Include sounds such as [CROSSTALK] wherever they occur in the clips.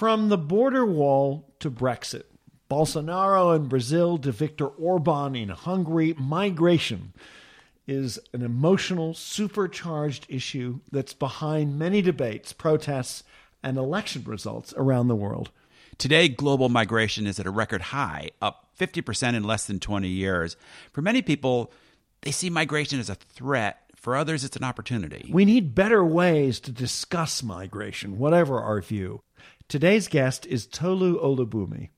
From the border wall to Brexit, Bolsonaro in Brazil to Viktor Orban in Hungary, migration is an emotional, supercharged issue that's behind many debates, protests, and election results around the world. Today, global migration is at a record high, up 50% in less than 20 years. For many people, they see migration as a threat. For others, it's an opportunity. We need better ways to discuss migration, whatever our view. Today's guest is Tolu Olubunmi.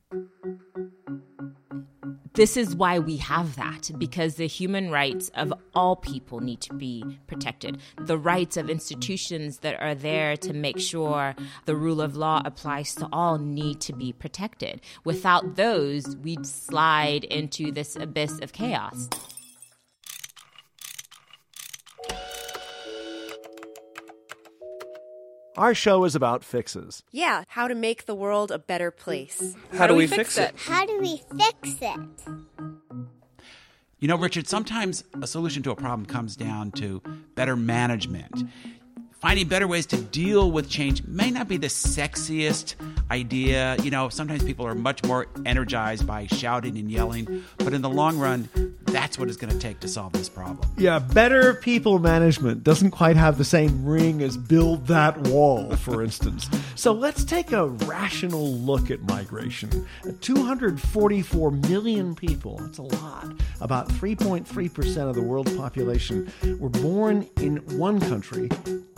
This is why we have that, because the human rights of all people need to be protected. The rights of institutions that are there to make sure the rule of law applies to all need to be protected. Without those, we'd slide into this abyss of chaos. Our show is about fixes. Yeah, how to make the world a better place. How, do we fix it? How do we fix it? You know, Richard, sometimes a solution to a problem comes down to better management. Finding better ways to deal with change may not be the sexiest idea. You know, sometimes people are much more energized by shouting and yelling, but in the long run, that's what it's going to take to solve this problem. Yeah, better people management doesn't quite have the same ring as build that wall, for instance. So let's take a rational look at migration. 244 million people, that's a lot. About 3.3% of the world's population were born in one country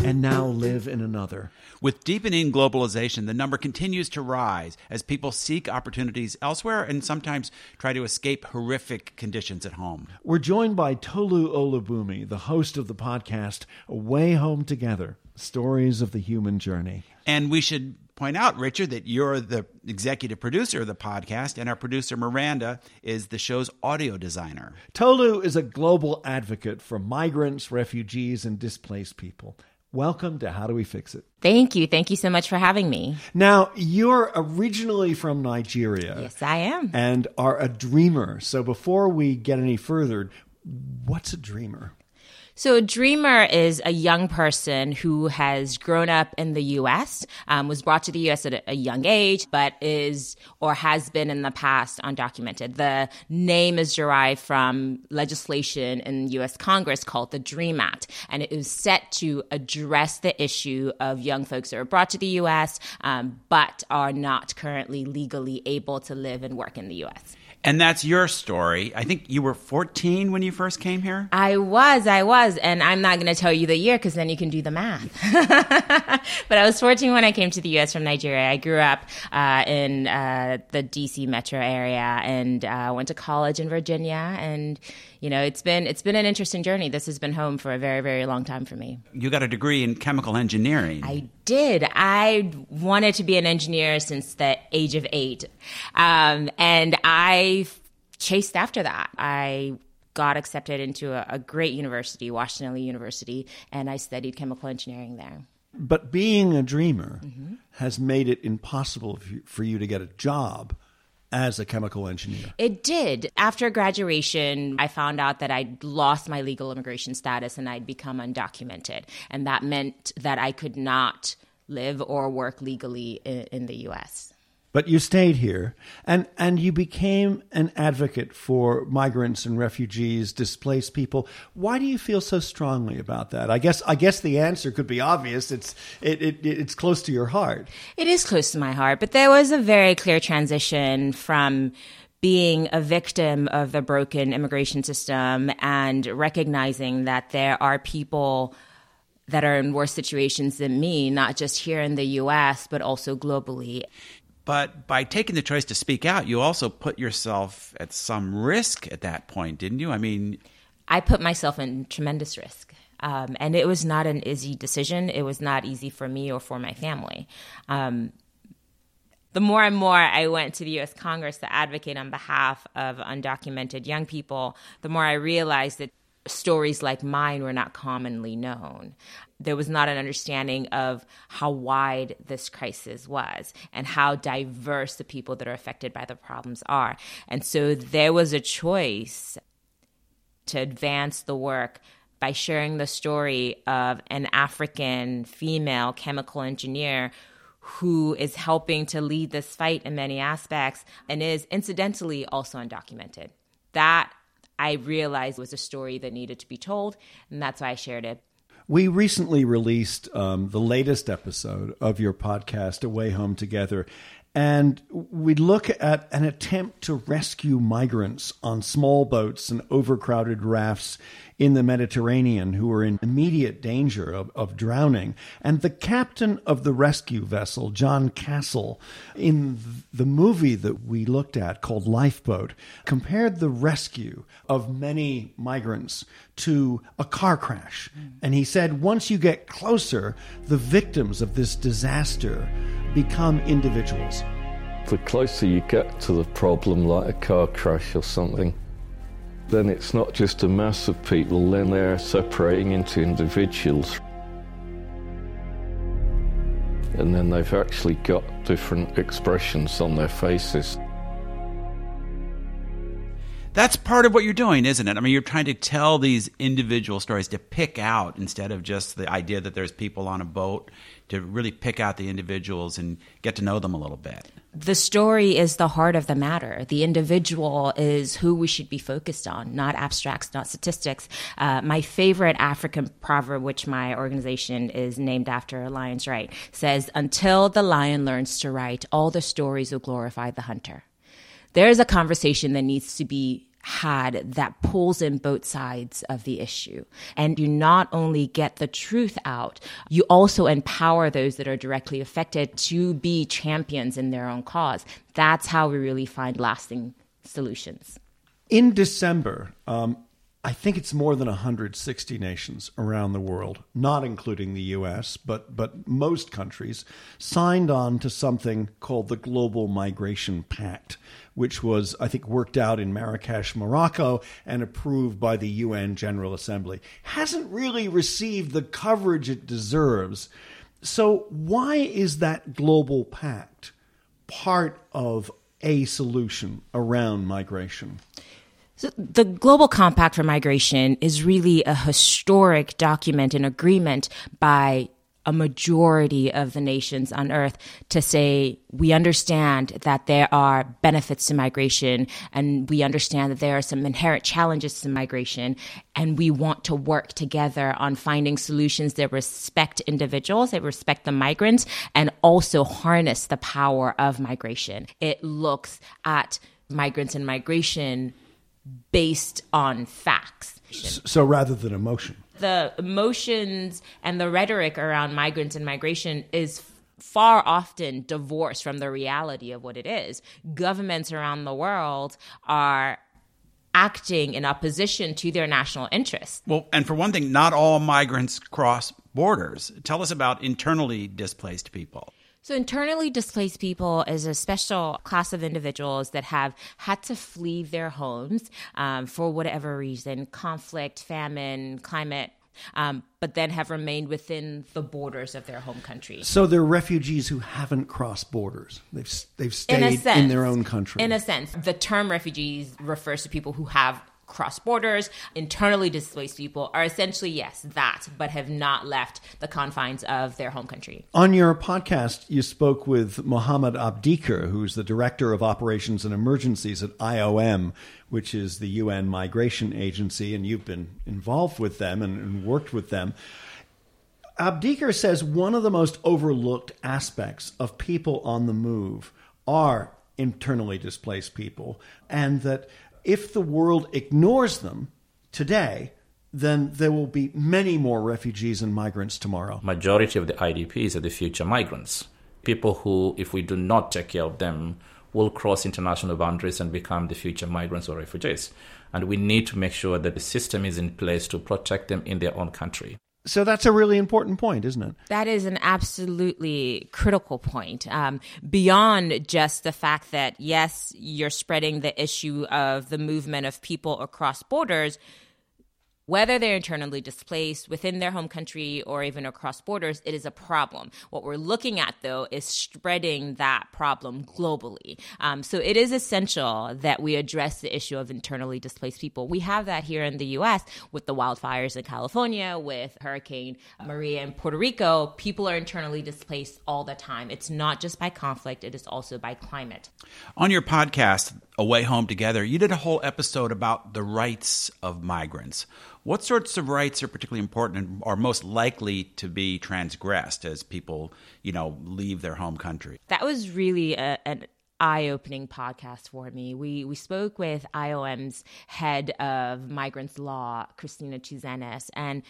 and now live in another. With deepening globalization, the number continues to rise as people seek opportunities elsewhere and sometimes try to escape horrific conditions at home. We're joined by Tolu Olubunmi, the host of the podcast Way Home Together Stories of the Human Journey. And we should point out, Richard, that you're the executive producer of the podcast, and our producer, Miranda, is the show's audio designer. Tolu is a global advocate for migrants, refugees, and displaced people. Welcome to How Do We Fix It? Thank you. Thank you so much for having me. Now, you're originally from Nigeria. Yes, I am. And are a dreamer. So before we get any further, what's a dreamer? So, a dreamer is a young person who has grown up in the US, um, was brought to the US at a, young age, but is or has been in the past undocumented. The name is derived from legislation in US Congress called the DREAM Act, and it is set to address the issue of young folks that are brought to the US um, but are not currently legally able to live and work in the US. And that's your story. I think you were 14 when you first came here? I was, I was. And I'm not going to tell you the year because then you can do the math. [LAUGHS] but I was 14 when I came to the US from Nigeria. I grew up uh, in uh, the DC metro area and uh, went to college in Virginia. And, you know, it's been, it's been an interesting journey. This has been home for a very, very long time for me. You got a degree in chemical engineering. I did. I wanted to be an engineer since the age of eight. Um, and I chased after that. I got accepted into a, a great university, Washington University, and I studied chemical engineering there. But being a dreamer mm-hmm. has made it impossible for you to get a job as a chemical engineer? It did. After graduation, I found out that I'd lost my legal immigration status and I'd become undocumented. And that meant that I could not live or work legally in, in the US. But you stayed here and and you became an advocate for migrants and refugees displaced people. Why do you feel so strongly about that? I guess i guess the answer could be obvious. It's it, it it's close to your heart. It is close to my heart but there was a very clear transition from being a victim of the broken immigration system and recognizing that there are people that are in worse situations than me, not just here in the US, but also globally. But by taking the choice to speak out, you also put yourself at some risk at that point, didn't you? I mean, I put myself in tremendous risk. Um, and it was not an easy decision. It was not easy for me or for my family. Um, the more and more I went to the US Congress to advocate on behalf of undocumented young people, the more I realized that stories like mine were not commonly known. There was not an understanding of how wide this crisis was and how diverse the people that are affected by the problems are. And so there was a choice to advance the work by sharing the story of an African female chemical engineer who is helping to lead this fight in many aspects and is incidentally also undocumented. That I realized was a story that needed to be told, and that's why I shared it. We recently released um, the latest episode of your podcast, Away Home Together, and we look at an attempt to rescue migrants on small boats and overcrowded rafts in the Mediterranean who were in immediate danger of, of drowning. And the captain of the rescue vessel, John Castle, in the movie that we looked at called Lifeboat, compared the rescue of many migrants to a car crash. And he said, once you get closer, the victims of this disaster become individuals. The closer you get to the problem, like a car crash or something, then it's not just a mass of people, then they're separating into individuals. And then they've actually got different expressions on their faces. That's part of what you're doing, isn't it? I mean, you're trying to tell these individual stories to pick out instead of just the idea that there's people on a boat, to really pick out the individuals and get to know them a little bit the story is the heart of the matter. The individual is who we should be focused on, not abstracts, not statistics. Uh, my favorite African proverb, which my organization is named after, Lions Write, says, Until the lion learns to write, all the stories will glorify the hunter. There is a conversation that needs to be had that pulls in both sides of the issue. And you not only get the truth out, you also empower those that are directly affected to be champions in their own cause. That's how we really find lasting solutions. In December, um, I think it's more than 160 nations around the world, not including the US, but, but most countries, signed on to something called the Global Migration Pact which was, I think, worked out in Marrakesh, Morocco, and approved by the UN General Assembly, hasn't really received the coverage it deserves. So, why is that global pact part of a solution around migration? So the Global Compact for Migration is really a historic document and agreement by a majority of the nations on earth to say we understand that there are benefits to migration and we understand that there are some inherent challenges to migration and we want to work together on finding solutions that respect individuals that respect the migrants and also harness the power of migration. It looks at migrants and migration based on facts. So rather than emotion the emotions and the rhetoric around migrants and migration is far often divorced from the reality of what it is. Governments around the world are acting in opposition to their national interests. Well, and for one thing, not all migrants cross borders. Tell us about internally displaced people. So, internally displaced people is a special class of individuals that have had to flee their homes um, for whatever reason conflict, famine, climate. Um, but then have remained within the borders of their home country. So they're refugees who haven't crossed borders. They've they've stayed in, sense, in their own country. In a sense, the term refugees refers to people who have cross borders. Internally displaced people are essentially, yes, that, but have not left the confines of their home country. On your podcast, you spoke with Mohammed Abdiker, who's the Director of Operations and Emergencies at IOM, which is the UN Migration Agency, and you've been involved with them and, and worked with them. Abdiker says one of the most overlooked aspects of people on the move are internally displaced people, and that if the world ignores them today, then there will be many more refugees and migrants tomorrow. Majority of the IDPs are the future migrants. People who, if we do not take care of them, will cross international boundaries and become the future migrants or refugees. And we need to make sure that the system is in place to protect them in their own country. So that's a really important point, isn't it? That is an absolutely critical point. Um, beyond just the fact that, yes, you're spreading the issue of the movement of people across borders, whether they're internally displaced within their home country or even across borders, it is a problem. What we're looking at, though, is spreading that problem globally. Um, so it is essential that we address the issue of internally displaced people. We have that here in the U.S. with the wildfires in California, with Hurricane Maria in Puerto Rico. People are internally displaced all the time. It's not just by conflict, it is also by climate. On your podcast, Away Home Together, you did a whole episode about the rights of migrants. What sorts of rights are particularly important and are most likely to be transgressed as people, you know, leave their home country? That was really a, an eye-opening podcast for me. We we spoke with IOM's head of migrants law, Kristina Touzenis, and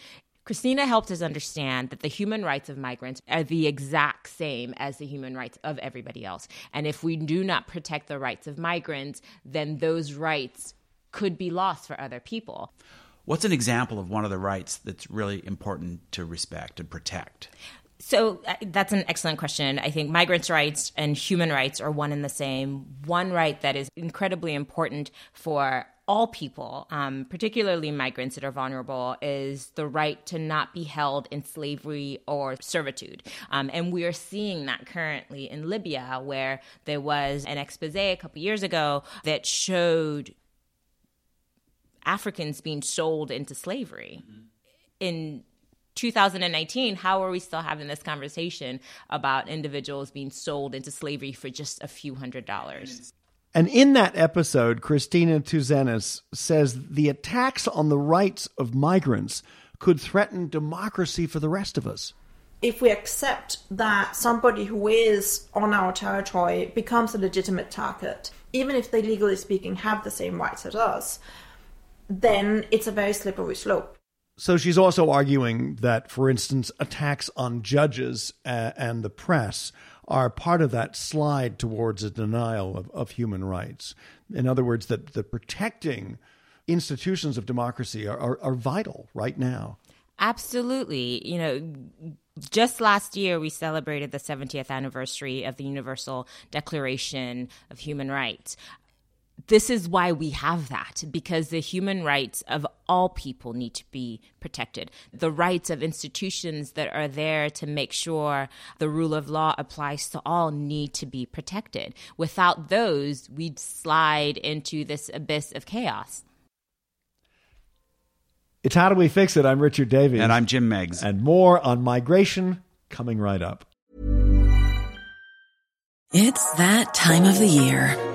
Kristina helped us understand that the human rights of migrants are the exact same as the human rights of everybody else. And if we do not protect the rights of migrants, then those rights could be lost for other people. What's an example of one of the rights that's really important to respect and protect? So uh, that's an excellent question. I think migrants' rights and human rights are one and the same. One right that is incredibly important for all people, um, particularly migrants that are vulnerable, is the right to not be held in slavery or servitude. Um, and we are seeing that currently in Libya, where there was an expose a couple years ago that showed Africans being sold into slavery. Mm-hmm. In 2019, how are we still having this conversation about individuals being sold into slavery for just a few hundred dollars? And in that episode, Kristina Touzenis says the attacks on the rights of migrants could threaten democracy for the rest of us. If we accept that somebody who is on our territory becomes a legitimate target, even if they legally speaking have the same rights as us, then it's a very slippery slope. So she's also arguing that, for instance, attacks on judges uh, and the press are part of that slide towards a denial of, of human rights. In other words, that the protecting institutions of democracy are, are, are vital right now. Absolutely. You know, just last year, we celebrated the 70th anniversary of the Universal Declaration of Human Rights this is why we have that because the human rights of all people need to be protected. The rights of institutions that are there to make sure the rule of law applies to all need to be protected. Without those, we'd slide into this abyss of chaos. It's How Do We Fix It? I'm Richard Davies. And I'm Jim Meigs. And more on migration coming right up. It's that time of the year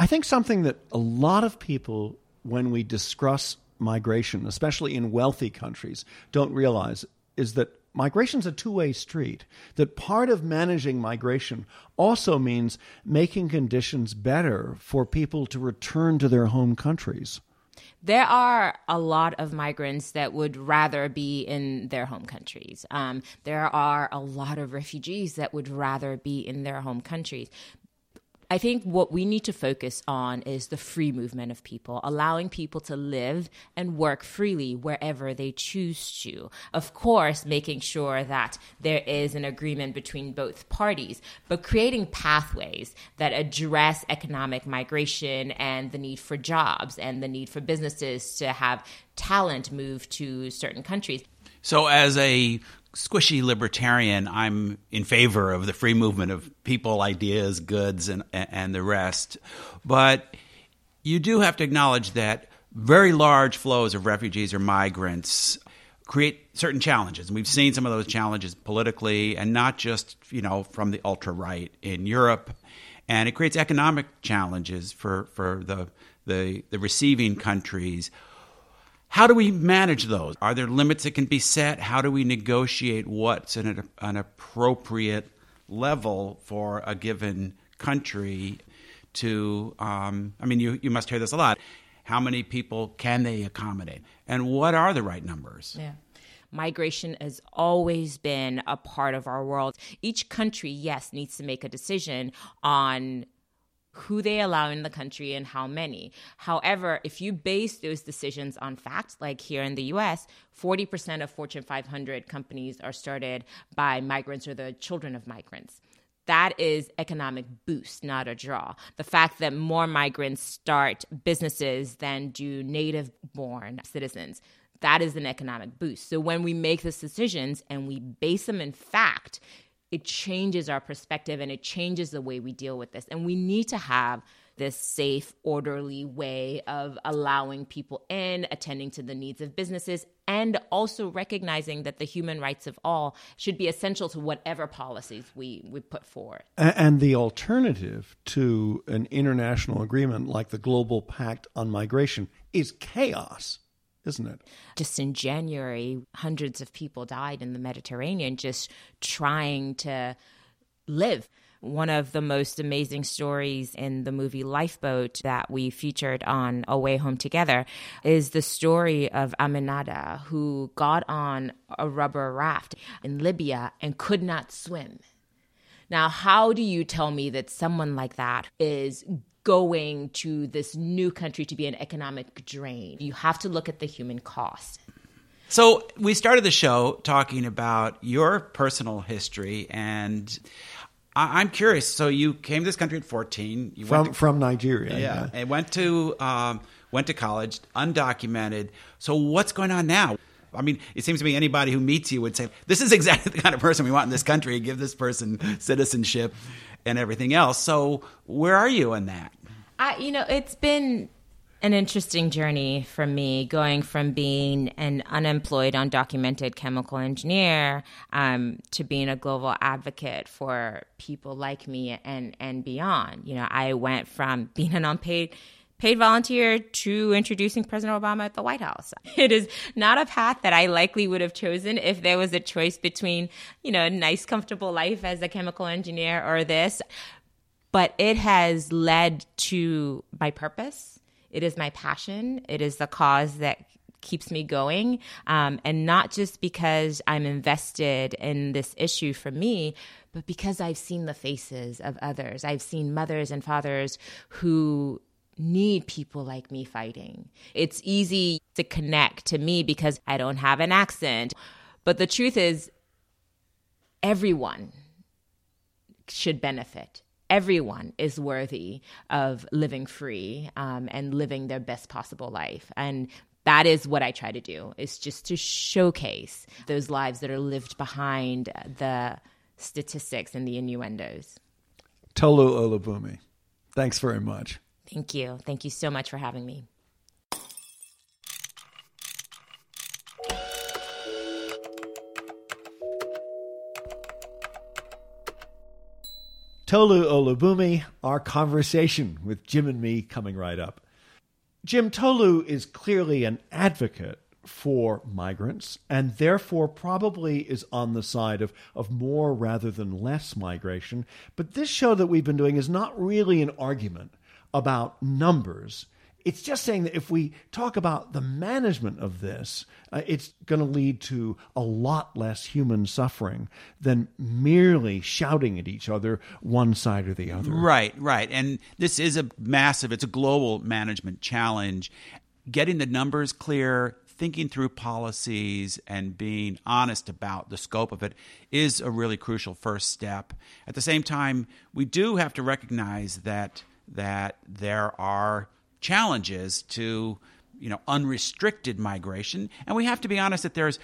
I think something that a lot of people, when we discuss migration, especially in wealthy countries, don't realize is that migration's a two-way street that part of managing migration also means making conditions better for people to return to their home countries there are a lot of migrants that would rather be in their home countries. Um, there are a lot of refugees that would rather be in their home countries. I think what we need to focus on is the free movement of people, allowing people to live and work freely wherever they choose to. Of course, making sure that there is an agreement between both parties, but creating pathways that address economic migration and the need for jobs and the need for businesses to have talent move to certain countries. So, as a squishy libertarian, I'm in favor of the free movement of people, ideas, goods, and and the rest. But you do have to acknowledge that very large flows of refugees or migrants create certain challenges. And we've seen some of those challenges politically and not just, you know, from the ultra right in Europe. And it creates economic challenges for, for the, the, the receiving countries how do we manage those? Are there limits that can be set? How do we negotiate what's an, an appropriate level for a given country to, um, I mean, you, you must hear this a lot. How many people can they accommodate? And what are the right numbers? Yeah migration has always been a part of our world. Each country, yes, needs to make a decision on who they allow in the country and how many. However, if you base those decisions on facts, like here in the US, 40% of Fortune 500 companies are started by migrants or the children of migrants. That is economic boost, not a draw. The fact that more migrants start businesses than do native born citizens, that is an economic boost. So when we make these decisions and we base them in fact, it changes our perspective and it changes the way we deal with this. And we need to have this safe, orderly way of allowing people in, attending to the needs of businesses, and also recognizing that the human rights of all should be essential to whatever policies we, we put forward. And the alternative to an international agreement like the Global Pact on Migration is chaos isn't it? Just in January, hundreds of people died in the Mediterranean just trying to live. One of the most amazing stories in the movie Lifeboat that we featured on Away Home Together is the story of Aminata, who got on a rubber raft in Libya and could not swim. Now, how do you tell me that someone like that is going to this new country to be an economic drain. You have to look at the human cost. So, we started the show talking about your personal history, and I- am curious. So, you came to this country at 14. You from to, from Nigeria, yeah, yeah. and went to um, went to college, undocumented. So, what's going on now? I mean, it seems to me anybody who meets you would say, "This is exactly [LAUGHS] the kind of person we want in this country. Give this person citizenship." and everything else. So where are you in that? I, you know, it's been an interesting journey for me going from being an unemployed, undocumented chemical engineer um, to being a global advocate for people like me and, and beyond. You know, I went from being an unpaid paid volunteer to introducing President Obama at the White House. [LAUGHS] It is not a path that I likely would have chosen if there was a choice between, you know, a nice, comfortable life as a chemical engineer or this. But it has led to my purpose. It is my passion. It is the cause that keeps me going. Um, and not just because I'm invested in this issue for me, but because I've seen the faces of others. I've seen mothers and fathers who need people like me fighting. It's easy to connect to me because I don't have an accent. But the truth is, everyone should benefit. Everyone is worthy of living free um, and living their best possible life. And that is what I try to do is just to showcase those lives that are lived behind the statistics and the innuendos. Tolu Olubunmi, thanks very much. Thank you. Thank you so much for having me. Tolu Olubunmi, our conversation with Jim and me coming right up. Jim Tolu is clearly an advocate for migrants and therefore probably is on the side of, of more rather than less migration. But this show that we've been doing is not really an argument about numbers. It's just saying that if we talk about the management of this, uh, it's going to lead to a lot less human suffering than merely shouting at each other, one side or the other. Right, right. And this is a massive, it's a global management challenge. Getting the numbers clear, thinking through policies and being honest about the scope of it is a really crucial first step. At the same time, we do have to recognize that that there are challenges to you know unrestricted migration. And we have to be honest that there's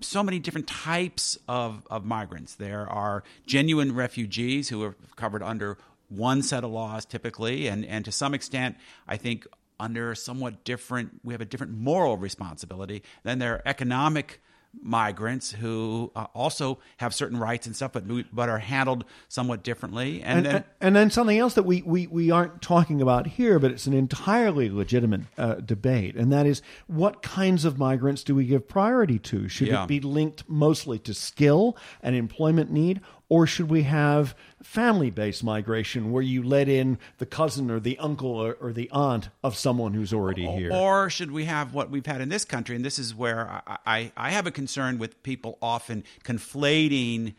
so many different types of, of migrants. There are genuine refugees who are covered under one set of laws typically. And and to some extent i think under somewhat different we have a different moral responsibility than their economic migrants who uh, also have certain rights and stuff, but but are handled somewhat differently. And, and then, and then something else that we, we, we aren't talking about here, but it's an entirely legitimate uh, debate, and that is what kinds of migrants do we give priority to? Should yeah. it be linked mostly to skill and employment need, or should we have family based migration where you let in the cousin or the uncle or, or, the aunt of someone who's already here? Or should we have what we've had in this country? And this is where I, I, I have a concern with people often conflating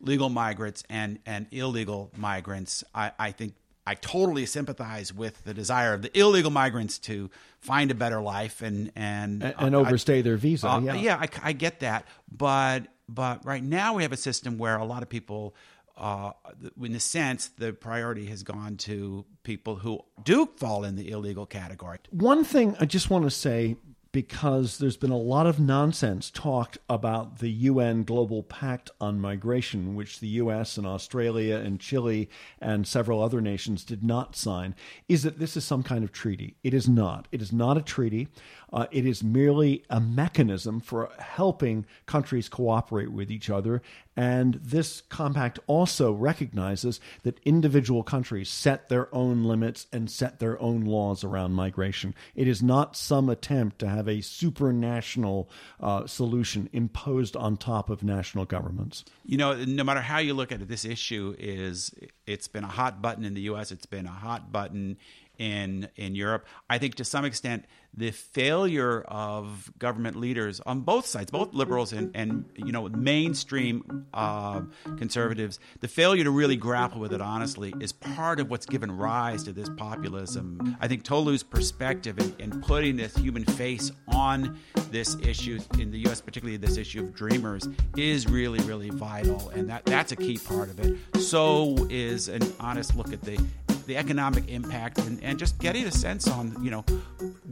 legal migrants and, and illegal migrants. I, I think I totally sympathize with the desire of the illegal migrants to find a better life and and and, and overstay I, their visa. Uh, yeah, yeah, I, I, get that, but but right now we have a system where a lot of people, uh, in a sense, the priority has gone to people who do fall in the illegal category. One thing I just want to say because there's been a lot of nonsense talked about the UN Global Pact on Migration, which the US and Australia and Chile and several other nations did not sign, is that this is some kind of treaty. It is not. It is not a treaty. Uh, it is merely a mechanism for helping countries cooperate with each other. And this compact also recognizes that individual countries set their own limits and set their own laws around migration. It is not some attempt to have a supranational uh, solution imposed on top of national governments. You know, no matter how you look at it, this issue is it's been a hot button in the U.S. It's been a hot button in in Europe. I think to some extent the failure of government leaders on both sides, both liberals and, and you know mainstream uh, conservatives, the failure to really grapple with it honestly is part of what's given rise to this populism. I think Tolu's perspective in, in putting this human face on this issue in the U.S., particularly this issue of dreamers, is really really vital, and that that's a key part of it. So is an honest look at the the economic impact and, and just getting a sense on you know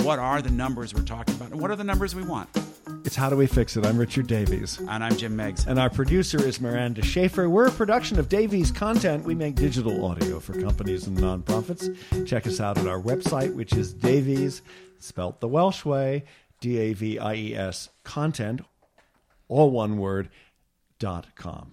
what are the numbers we're talking about and what are the numbers we want. It's How Do We Fix It? I'm Richard Davies. And I'm Jim Meigs. And our producer is Miranda Schaefer. We're a production of Davies Content. We make digital audio for companies and nonprofits. Check us out at our website, which is Davies, spelt the Welsh way, D A V I E S, content, all one word, dot com.